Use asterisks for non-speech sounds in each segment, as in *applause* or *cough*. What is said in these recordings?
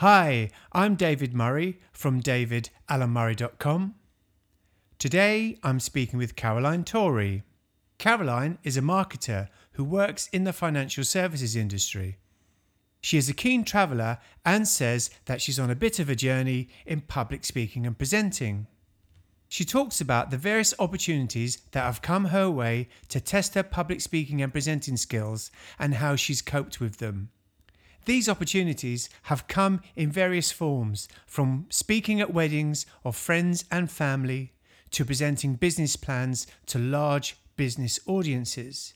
Hi, I'm David Murray from davidalanmurray.com. Today I'm speaking with Caroline Torrey. Caroline is a marketer who works in the financial services industry. She is a keen traveller and says that she's on a bit of a journey in public speaking and presenting. She talks about the various opportunities that have come her way to test her public speaking and presenting skills and how she's coped with them. These opportunities have come in various forms, from speaking at weddings of friends and family to presenting business plans to large business audiences.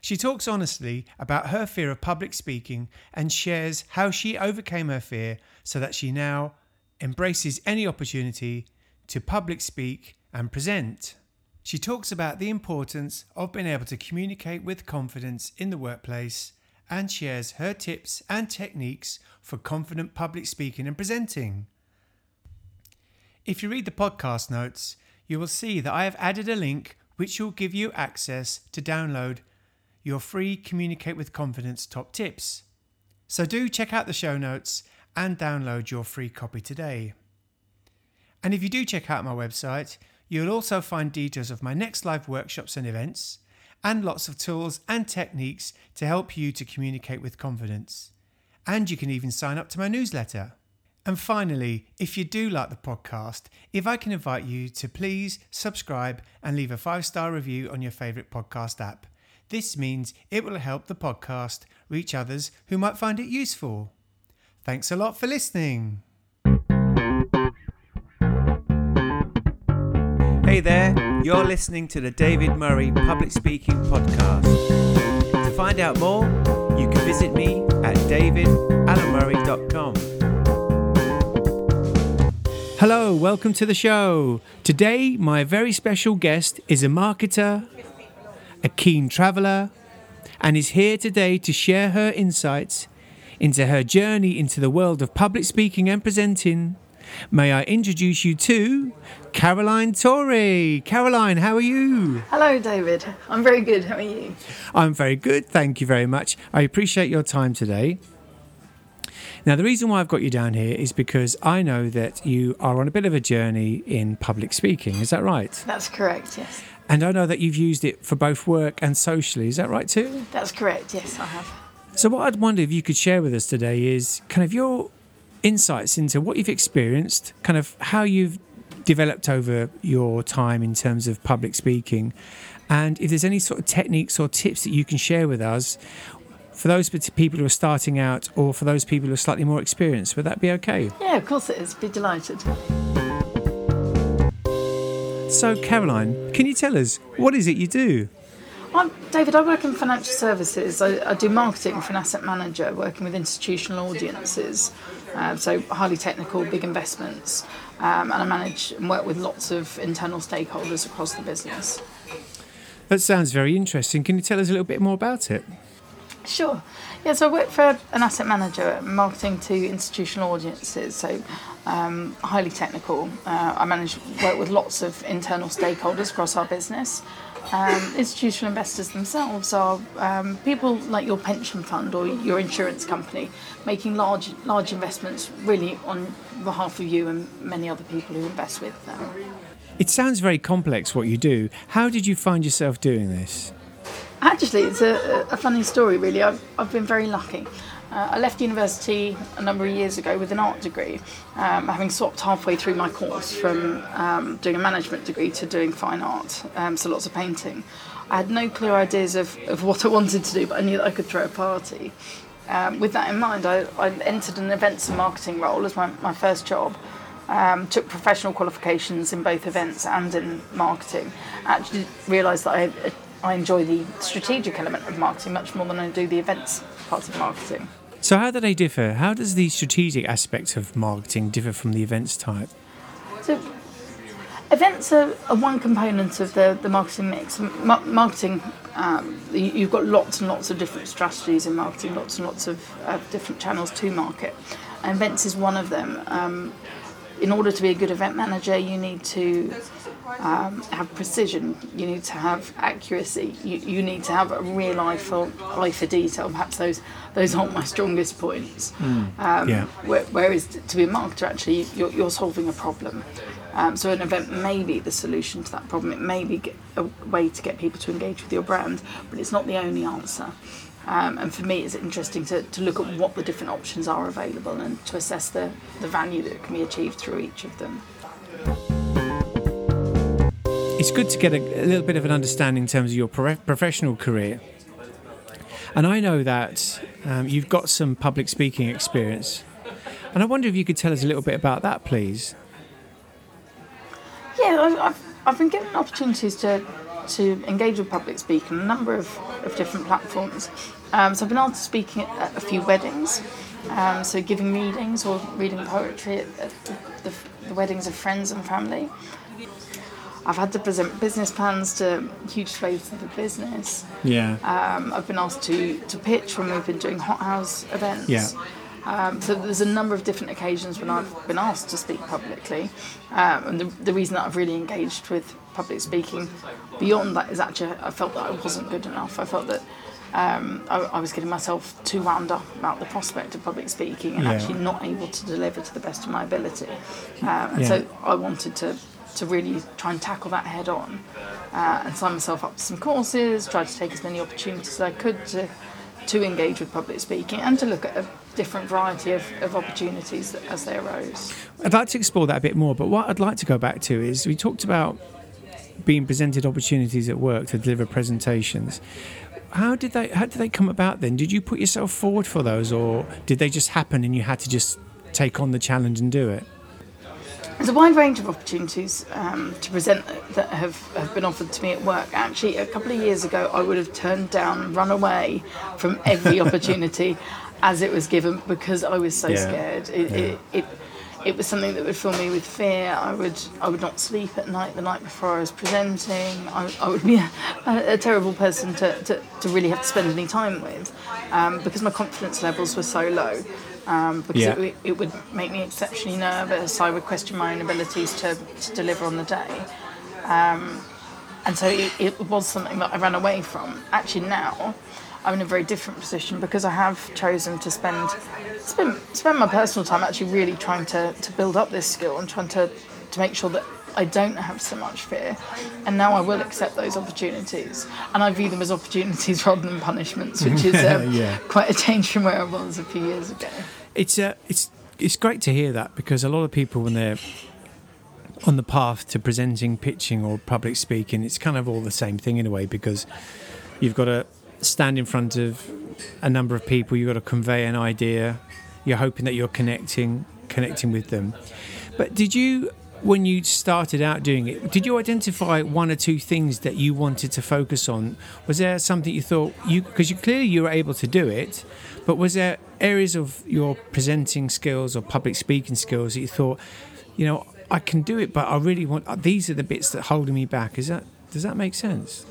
She talks honestly about her fear of public speaking and shares how she overcame her fear so that she now embraces any opportunity to public speak and present. She talks about the importance of being able to communicate with confidence in the workplace and shares her tips and techniques for confident public speaking and presenting. If you read the podcast notes, you will see that I have added a link which will give you access to download your free Communicate with Confidence top tips. So do check out the show notes and download your free copy today. And if you do check out my website, you'll also find details of my next live workshops and events, and lots of tools and techniques to help you to communicate with confidence. And you can even sign up to my newsletter. And finally, if you do like the podcast, if I can invite you to please subscribe and leave a five star review on your favourite podcast app. This means it will help the podcast reach others who might find it useful. Thanks a lot for listening. Hey there, you're listening to the David Murray Public Speaking Podcast. To find out more, you can visit me at davidalanmurray.com. Hello, welcome to the show. Today, my very special guest is a marketer, a keen traveller, and is here today to share her insights into her journey into the world of public speaking and presenting. May I introduce you to Caroline Torrey. Caroline, how are you? Hello, David. I'm very good. How are you? I'm very good. Thank you very much. I appreciate your time today. Now, the reason why I've got you down here is because I know that you are on a bit of a journey in public speaking. Is that right? That's correct, yes. And I know that you've used it for both work and socially. Is that right too? That's correct, yes, I have. So, what I'd wonder if you could share with us today is kind of your insights into what you've experienced, kind of how you've developed over your time in terms of public speaking, and if there's any sort of techniques or tips that you can share with us for those people who are starting out or for those people who are slightly more experienced. Would that be okay? Yeah, of course it is. Be delighted. So, Caroline, can you tell us what is it you do? I'm David. I work in financial services. I, I do marketing for an asset manager, working with institutional audiences, uh, so highly technical, big investments, um, and I manage and work with lots of internal stakeholders across the business. That sounds very interesting. Can you tell us a little bit more about it? Sure. Yeah, so I work for an asset manager, marketing to institutional audiences, so um, highly technical. Uh, I manage work with lots of internal stakeholders across our business. Um, institutional investors themselves are um, people like your pension fund or your insurance company making large large investments really on behalf of you and many other people who invest with them. It sounds very complex what you do. How did you find yourself doing this? Actually, it's a, a funny story, really. I've, I've been very lucky. Uh, I left university a number of years ago with an art degree, um, having swapped halfway through my course from um, doing a management degree to doing fine art, um, so lots of painting. I had no clear ideas of, of what I wanted to do, but I knew that I could throw a party. Um, with that in mind, I, I, entered an events and marketing role as my, my first job. Um, took professional qualifications in both events and in marketing. Actually, realised that I I enjoy the strategic element of marketing much more than I do the events part of marketing. So, how do they differ? How does the strategic aspect of marketing differ from the events type? So, events are, are one component of the, the marketing mix. Ma- marketing, um, you've got lots and lots of different strategies in marketing, lots and lots of uh, different channels to market. And events is one of them. Um, in order to be a good event manager, you need to um, have precision. You need to have accuracy. You, you need to have a real eye for eye for detail. Perhaps those those aren't my strongest points. Um, Yeah. where- Whereas to be a marketer, actually, you're, you're solving a problem. Um, so an event may be the solution to that problem. It may be a way to get people to engage with your brand, but it's not the only answer. Um, and for me, it's interesting to, to look at what the different options are available and to assess the, the value that can be achieved through each of them. it's good to get a, a little bit of an understanding in terms of your pro- professional career. And I know that um, you've got some public speaking experience. And I wonder if you could tell us a little bit about that, please. Yeah, I've, I've, I've been given opportunities to to engage with public speaking on a number of, of different platforms. Um, so I've been asked to speak at a few weddings, um, so giving readings or reading poetry at, at the, the, the weddings of friends and family. I've had to present business plans to huge swathes of the business. Yeah. Um, I've been asked to, to pitch when we've been doing hothouse events. Yeah. Um, so there's a number of different occasions when I've been asked to speak publicly, um, and the, the reason that I've really engaged with public speaking beyond that is actually I felt that I wasn't good enough. I felt that um, I, I was getting myself too wound up about the prospect of public speaking and Yeah. actually not able to deliver to the best of my ability. Um, and Yeah. so I wanted to to really try and tackle that head on uh, and sign myself up to some courses, try to take as many opportunities as I could to to engage with public speaking and to look at a different variety of, of opportunities as they arose. I'd like to explore that a bit more, but what I'd like to go back to is we talked about being presented opportunities at work to deliver presentations. How did they how did they come about then? Did you put yourself forward for those or did they just happen and you had to just take on the challenge and do it? There's a wide range of opportunities um, to present that have, have been offered to me at work. Actually, a couple of years ago, I would have turned down, run away from every *laughs* opportunity as it was given because I was so Yeah. scared. It, it, it, it was something that would fill me with fear. I would I would not sleep at night the night before I was presenting. I, I would be *laughs* a, a, terrible person to, to, to really have to spend any time with um, because my confidence levels were so low. Um, because Yeah. it, would- it would make me exceptionally nervous. I would question my own abilities to, to deliver on the day. Um, and so it, it was something that I ran away from. Actually, now I'm in a very different position because I have chosen to spend spend, spend my personal time actually really trying to, to build up this skill and trying to, to make sure that I don't have so much fear. And now I will accept those opportunities. And I view them as opportunities *laughs* rather than punishments, which is *laughs* um, Yeah. quite a change from where I was a few years ago. It's uh, it's it's great to hear that because a lot of people when they're on the path to presenting, pitching, or public speaking, it's kind of all the same thing in a way because you've got to stand in front of a number of people, you've got to convey an idea, you're hoping that you're connecting connecting with them. But did you when you started out doing it, did you identify one or two things that you wanted to focus on? Was there something you thought you because you clearly you were able to do it, but was there areas of your presenting skills or public speaking skills that you thought, you know, I can do it, but I really want these are the bits that are holding me back. Is that does that make sense?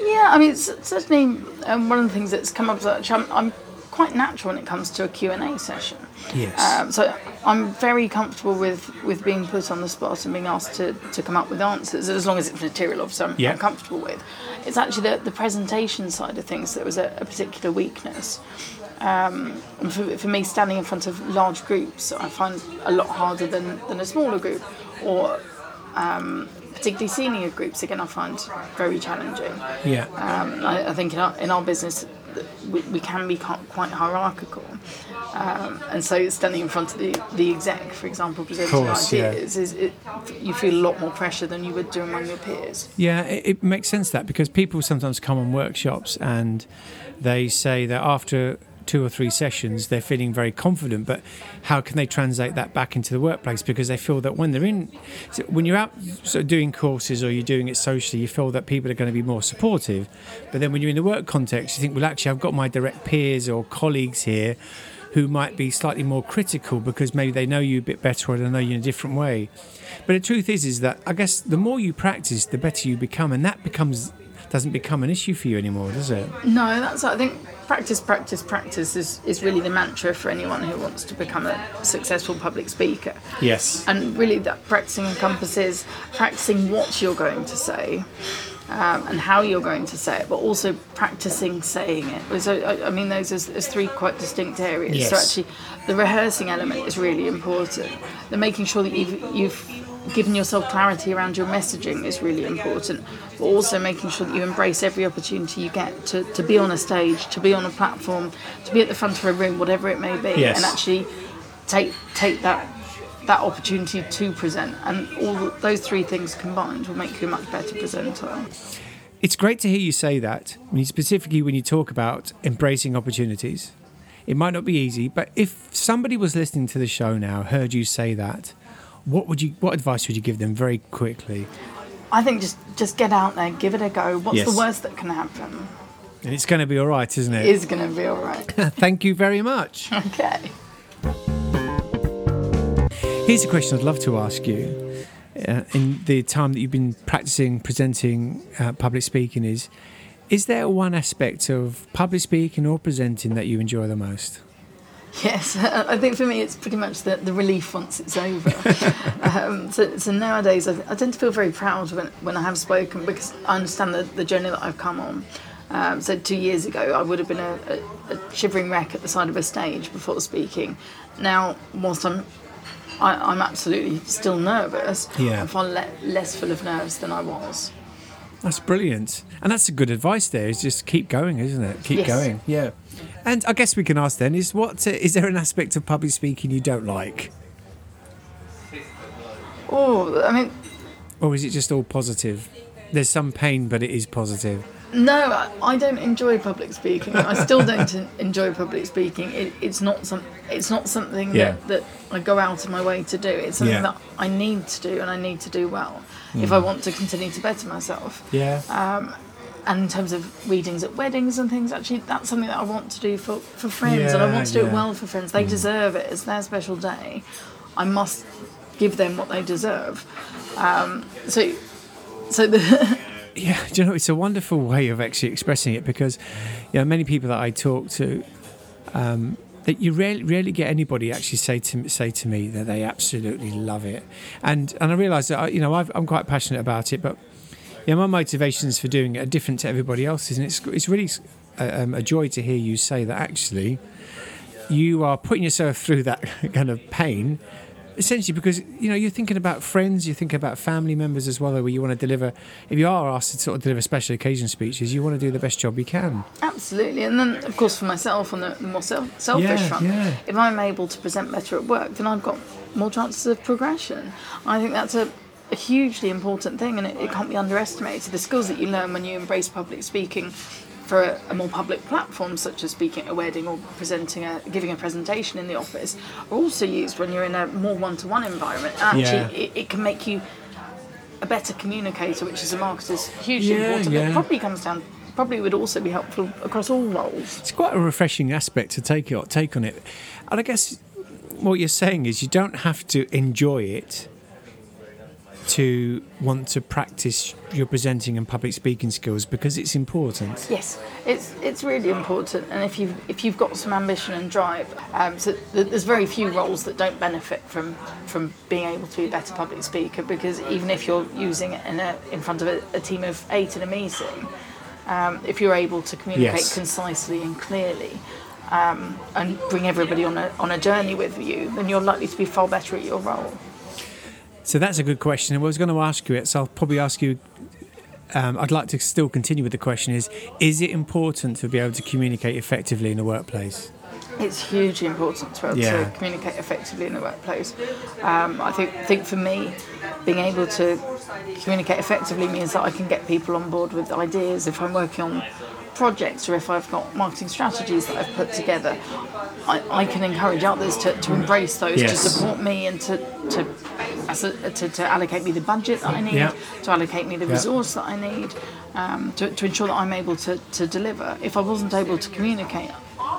Yeah, I mean, it's certainly um, one of the things that's come up. is that I'm, I'm quite natural when it comes to a Q&A session. Yes. Um, so I'm very comfortable with, with being put on the spot and being asked to, to come up with answers, as long as it's material, obviously, I'm, Yeah. I'm comfortable with. It's actually the, the presentation side of things that was a, a particular weakness. Um, for, for me, standing in front of large groups, I find a lot harder than, than a smaller group, or um, particularly senior groups. Again, I find very challenging. yeah. Um, I, I think in our, in our business, we, we can be quite hierarchical. Um, and so standing in front of the, the exec, for example, presenting course, yeah. ideas, is it, you feel a lot more pressure than you would do among your peers. Yeah, it, it makes sense that because people sometimes come on workshops and they say that after two or three sessions they're feeling very confident, but how can they translate that back into the workplace? Because they feel that when they're in, when you're out sort of doing courses or you're doing it socially, you feel that people are going to be more supportive. But then when you're in the work context, you think, well, actually, I've got my direct peers or colleagues here who might be slightly more critical because maybe they know you a bit better or they know you in a different way. But the truth is, is that I guess the more you practice, the better you become, and that becomes doesn't become an issue for you anymore, does it? No, that's I think practice, practice, practice is, is really the mantra for anyone who wants to become a successful public speaker. Yes. And really, that practicing encompasses practicing what you're going to say. Um, and how you're going to say it, but also practicing saying it. So, I, I mean, those as three quite distinct areas. Yes. So actually, the rehearsing element is really important. The making sure that you've, you've given yourself clarity around your messaging is really important, but also making sure that you embrace every opportunity you get to, to be on a stage, to be on a platform, to be at the front of a room, whatever it may be, Yes. and actually take take that that opportunity to present. And all those three things combined will make you a much better presenter. It's great to hear you say that, when you, specifically when you talk about embracing opportunities. It might not be easy, but if somebody was listening to the show now, heard you say that, what would you? What advice would you give them very quickly? I think just just get out there, give it a go. What's Yes. the worst that can happen? And it's going to be all right, isn't it? It is going to be all right. *laughs* Thank you very much. *laughs* okay. Here's a question I'd love to ask you. Uh, in the time that you've been practicing presenting uh, public speaking, is is there one aspect of public speaking or presenting that you enjoy the most? Yes, *laughs* I think for me it's pretty much the, the relief once it's over. *laughs* um, so, so nowadays I, I tend to feel very proud when, when I have spoken because I understand the, the journey that I've come on. Um, so two years ago I would have been a, a, a shivering wreck at the side of a stage before speaking. Now, whilst I'm I, I'm absolutely still nervous, Yeah. I'm far le- less full of nerves than I was. That's brilliant, and that's a good advice. There is just keep going, isn't it? Keep Yes. going. Yeah. And I guess we can ask then: is what uh, is there an aspect of public speaking you don't like, Oh, I mean, or is it just all positive? There's some pain, but it is positive. No, I- I don't enjoy public speaking. I still don't *laughs* enjoy public speaking. It, it's not some. It's not something Yeah. that, that I go out of my way to do. It's something Yeah. that I need to do, and I need to do well if I want to continue to better myself. Yeah. Um, And in terms of readings at weddings and things, actually, that's something that I want to do for, for friends, and I want to do yeah. it well for friends. They deserve it. It's their special day. I must give them what they deserve. Um, so, so the. *laughs* Yeah, do you know, it's a wonderful way of actually expressing it because, you know, many people that I talk to, um, that you rarely, rarely get anybody actually say to say to me that they absolutely love it, and and I realise that I, you know I've, I'm quite passionate about it, but yeah, my motivations for doing it are different to everybody else's, and it's it's really a, um, a joy to hear you say that actually you are putting yourself through that *laughs* kind of pain essentially because you know you're thinking about friends you're thinking about family members as well where you want to deliver if you are asked to sort of deliver special occasion speeches you want to do the best job you can Absolutely, and then of course for myself on the, the more self, selfish Yeah, front, yeah. if I'm able to present better at work, then I've got more chances of progression. I think that's a, a hugely important thing, and it, it can't be underestimated. The skills that you learn when you embrace public speaking for a, a more public platform, such as speaking at a wedding or presenting a giving a presentation in the office, are also used when you're in a more one-to-one environment. Actually, Yeah. it, it can make you a better communicator, which as a marketer is hugely Yeah, important. yeah. It probably comes down, probably would also be helpful across all roles. it's quite a refreshing aspect to take it take on it and i guess what you're saying is you don't have to enjoy it to want to practice your presenting and public speaking skills because it's important Yes, it's it's really important, and if you if you've got some ambition and drive, um, so th- there's very few roles that don't benefit from from being able to be a better public speaker because even if you're using it in a in front of a, a team of eight in a meeting, um, if you're able to communicate Yes. concisely and clearly. Um, and bring everybody on a, on a journey with you, then you're likely to be far better at your role. So that's a good question. And I was going to ask you it, so I'll probably ask you. Um, I'd like to still continue with the question: Is is it important to be able to communicate effectively in the workplace? It's hugely important to be able Yeah. to communicate effectively in the workplace. Um, I think think for me, being able to communicate effectively means that I can get people on board with ideas. If I'm working on projects or if I've got marketing strategies that I've put together, I, I can encourage others to, to embrace those, Yes. to support me and to to, a, to to allocate me the budget that I need, Yeah. to allocate me the Yeah. resource that I need, um, to, to ensure that I'm able to, to deliver. If I wasn't able to communicate,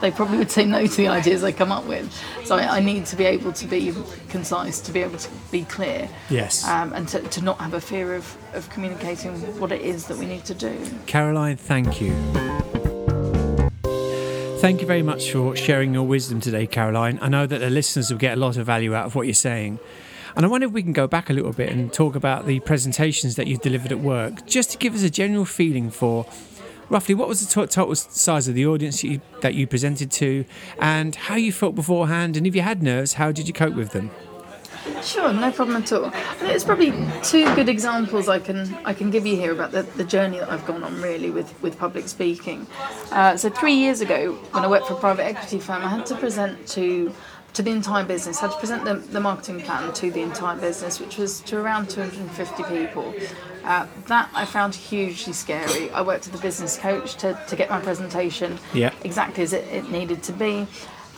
they probably would say no to the ideas I come up with. So I, I need to be able to be concise, to be able to be clear, Yes. um, and to, to not have a fear of, of communicating what it is that we need to do. Caroline, thank you. Thank you very much for sharing your wisdom today, Caroline. I know that the listeners will get a lot of value out of what you're saying. And I wonder if we can go back a little bit and talk about the presentations that you delivered at work, just to give us a general feeling for roughly what was the to- total size of the audience you, that you presented to, and how you felt beforehand, and if you had nerves, how did you cope with them? Sure, no problem at all. It's probably two good examples I can I can give you here about the, the journey that I've gone on really with, with public speaking. Uh, so three years ago, when I worked for a private equity firm, I had to present to to the entire business. I had to present the, the marketing plan to the entire business, which was to around 250 people. Uh, that I found hugely scary. I worked with a business coach to, to get my presentation Yeah. exactly as it, it needed to be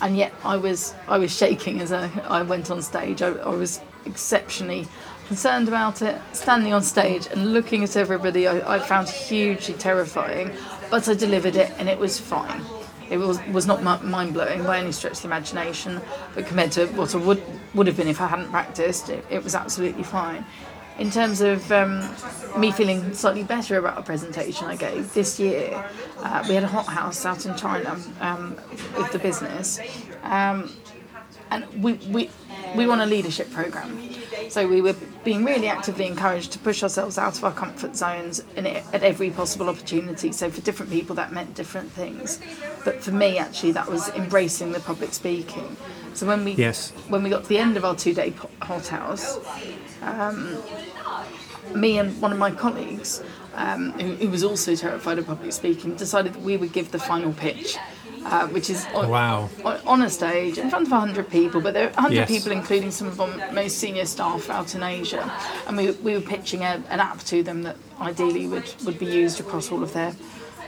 and yet I was I was shaking as I, I went on stage. I, I was exceptionally concerned about it. Standing on stage and looking at everybody, I, I found hugely terrifying. But I delivered it, and it was fine. It was was not mind blowing by any stretch of the imagination, but compared to what I would would have been if I hadn't practiced, it, it was absolutely fine. In terms of um, me feeling slightly better about a presentation I gave this year, uh, we had a hot house out in China um, with the business, um, and we, we we run a leadership program. So we were being really actively encouraged to push ourselves out of our comfort zones in it, at every possible opportunity. So for different people, that meant different things. But for me, actually, that was embracing the public speaking. So when we Yes. when we got to the end of our two-day hot house, um, me and one of my colleagues, um, who, who was also terrified of public speaking, decided that we would give the final pitch, uh, which is on, Wow. on, a stage in front of 100 people, but there are 100 Yes. people, including some of our most senior staff out in Asia. And we, we were pitching a, an app to them that ideally would, would be used across all of their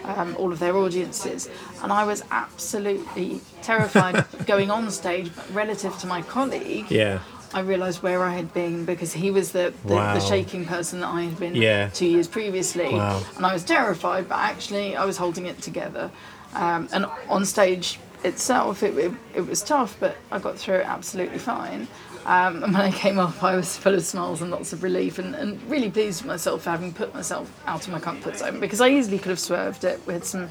um, all of their audiences. And I was absolutely terrified *laughs* going on stage, but relative to my colleague, Yeah. I realised where I had been because he was the, the, Wow. the shaking person that I had been Yeah. two years previously. Wow. And I was terrified, but actually I was holding it together. Um, and on stage itself, it, it, it was tough, but I got through it absolutely fine. Um, and when I came off, I was full of smiles and lots of relief, and, and really pleased with myself for having put myself out of my comfort zone because I easily could have swerved it. Had some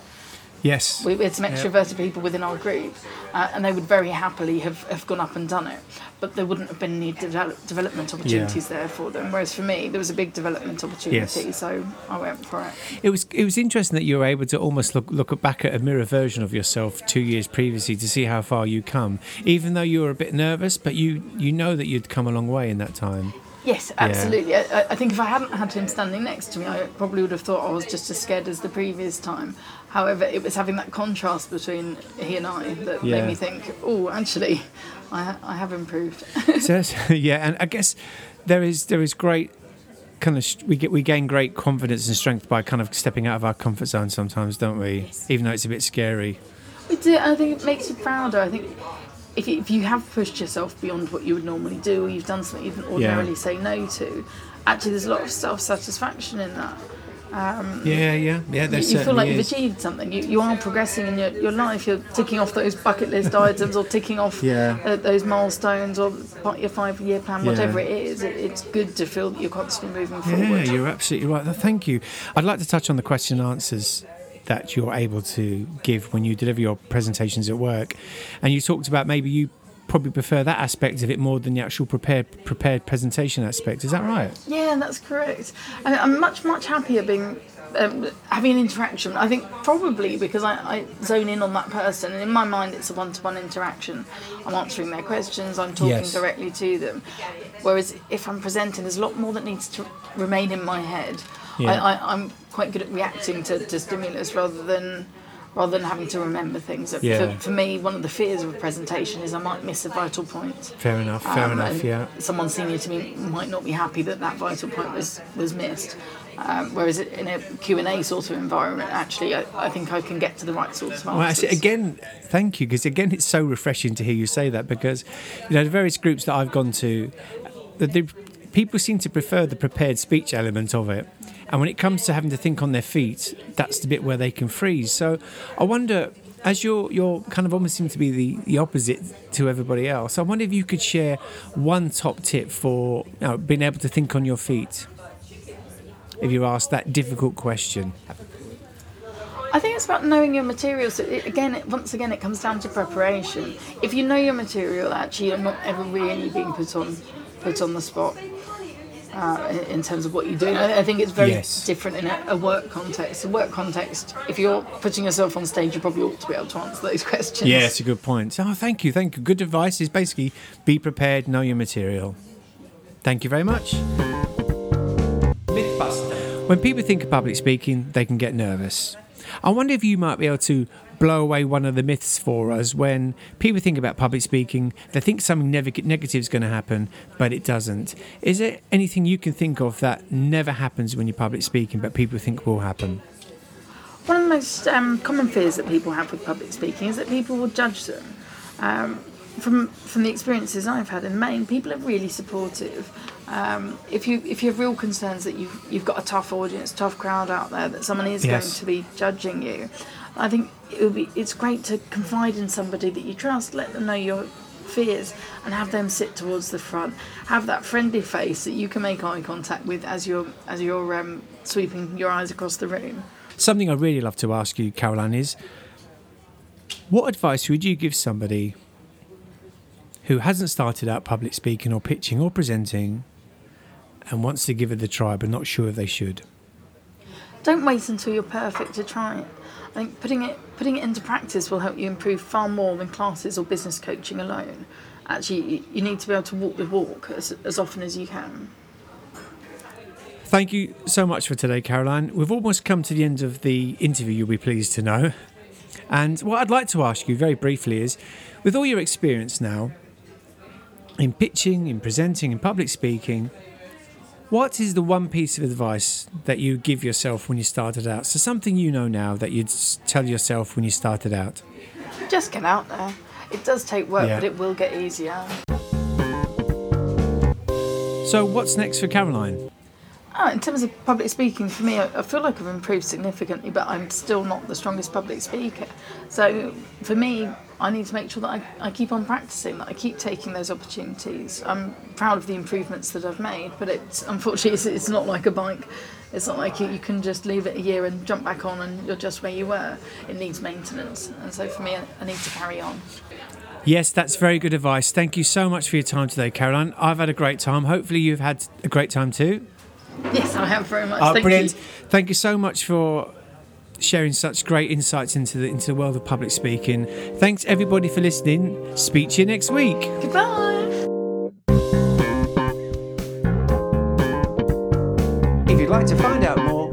Yes. we, we had some extroverted people within our group, uh, and they would very happily have, have gone up and done it. But there wouldn't have been any develop, development opportunities there for them. Whereas for me, there was a big development opportunity, Yes. so I went for it. It was it was interesting that you were able to almost look look back at a mirror version of yourself two years previously to see how far you come, even though you were a bit nervous, but you you know that you'd come a long way in that time. Yes, absolutely. I, I think if I hadn't had him standing next to me, I probably would have thought I was just as scared as the previous time. However, it was having that contrast between he and I that Yeah. made me think, oh, actually, I, I have improved. *laughs* So yeah, and I guess there is there is great kind of we get we gain great confidence and strength by kind of stepping out of our comfort zone sometimes, don't we? Even though it's a bit scary. We do, I think it makes you prouder. I think if you, if you have pushed yourself beyond what you would normally do, or you've done something you wouldn't ordinarily say no to, actually there's a lot of self satisfaction in that. Yeah, yeah, yeah. You, you feel like you've is. achieved something. You, you are progressing in your, your life. You're ticking off those bucket list *laughs* items, or ticking off Yeah. uh, those milestones, or part- your five year plan, Yeah. whatever it is. It, it's good to feel that you're constantly moving forward. Yeah, you're absolutely right. Thank you. I'd like to touch on the question and answers that you're able to give when you deliver your presentations at work. And you talked about maybe you probably prefer that aspect of it more than the actual prepared prepared presentation aspect. Is that right? Yeah, that's correct. And I'm much, much happier being um, having an interaction. I think probably because I, I zone in on that person, and in my mind, it's a one-to-one interaction. I'm answering their questions. I'm talking Yes. directly to them. Whereas if I'm presenting, there's a lot more that needs to remain in my head. Yeah. I, I, I'm quite good at reacting to, to stimulus rather than rather than having to remember things. Yeah. For, for me, one of the fears of a presentation is I might miss a vital point. Fair enough. Fair Um, enough. Yeah. Someone senior to me might not be happy that that vital point was was missed. Um, whereas in a Q and A sort of environment, actually, I, I think I can get to the right sorts of answers. Well, actually, again, thank you, because again, it's so refreshing to hear you say that because, you know, the various groups that I've gone to, the, the people seem to prefer the prepared speech element of it, and when it comes to having to think on their feet, that's the bit where they can freeze. So, I wonder as you're you're kind of almost seem to be the, the opposite to everybody else, I wonder if you could share one top tip for you know, being able to think on your feet. If you're asked that difficult question. I think it's about knowing your material. So it, again, it, once again, it comes down to preparation. If you know your material, actually, you're not ever really being put on put on the spot uh, in, in terms of what you do. I, I think it's very Yes. different in a, a work context. A work context, if you're putting yourself on stage, you probably ought to be able to answer those *laughs* questions. Yeah, it's a good point. Oh, thank you, thank you. Good advice is basically be prepared, know your material. Thank you very much. Mythbuster. When people think of public speaking, they can get nervous. I wonder if you might be able to blow away one of the myths for us when people think about public speaking, they think something neg- negative is going to happen, but it doesn't. Is there anything you can think of that never happens when you're public speaking, but people think will happen? One of the most um, common fears that people have with public speaking is that people will judge them. Um, from from the experiences I've had in Maine, people are really supportive. Um, if you if you have real concerns that you've you've got a tough audience, tough crowd out there, that someone is Yes. going to be judging you, I think it would be it's great to confide in somebody that you trust, let them know your fears, and have them sit towards the front. Have that friendly face that you can make eye contact with as you're as you're um, sweeping your eyes across the room. Something I'd really love to ask you, Caroline, is what advice would you give somebody who hasn't started out public speaking or pitching or presenting and wants to give it a try but not sure if they should? don't wait until you're perfect to try it. I think putting it putting it into practice will help you improve far more than classes or business coaching alone. Actually, you- need to be able to walk the walk as, as often as you can. Thank you so much for today, Caroline. We've almost come to the end of the interview, you'll be pleased to know. And what I'd like to ask you very briefly is with all your experience now in pitching, in presenting, in public speaking, what is the one piece of advice that you give yourself when you started out? So, something you know now that you'd tell yourself when you started out. Just get out there. It does take work, Yeah. but it will get easier. So, what's next for Caroline? Oh, in terms of public speaking, for me, I, feel like I've improved significantly, but I'm still not the strongest public speaker. So for me, I need to make sure that I, I keep on practicing, that I keep taking those opportunities. I'm proud of the improvements that I've made, but it's unfortunately it's, it's not like a bike. It's not like you, you can just leave it a year and jump back on and you're just where you were. It needs maintenance, and so for me, I, I need to carry on. Yes, that's very good advice. Thank you so much for your time today, Caroline. I've had a great time. Hopefully, you've had a great time too. Yes, I have very much. Oh, Thank brilliant! you. Thank you so much for sharing such great insights into the into the world of public speaking. Thanks everybody for listening. Speak to you next week. Goodbye. If you'd like to find out more,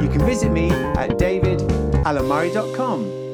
you can visit me at davidalanmurray.com.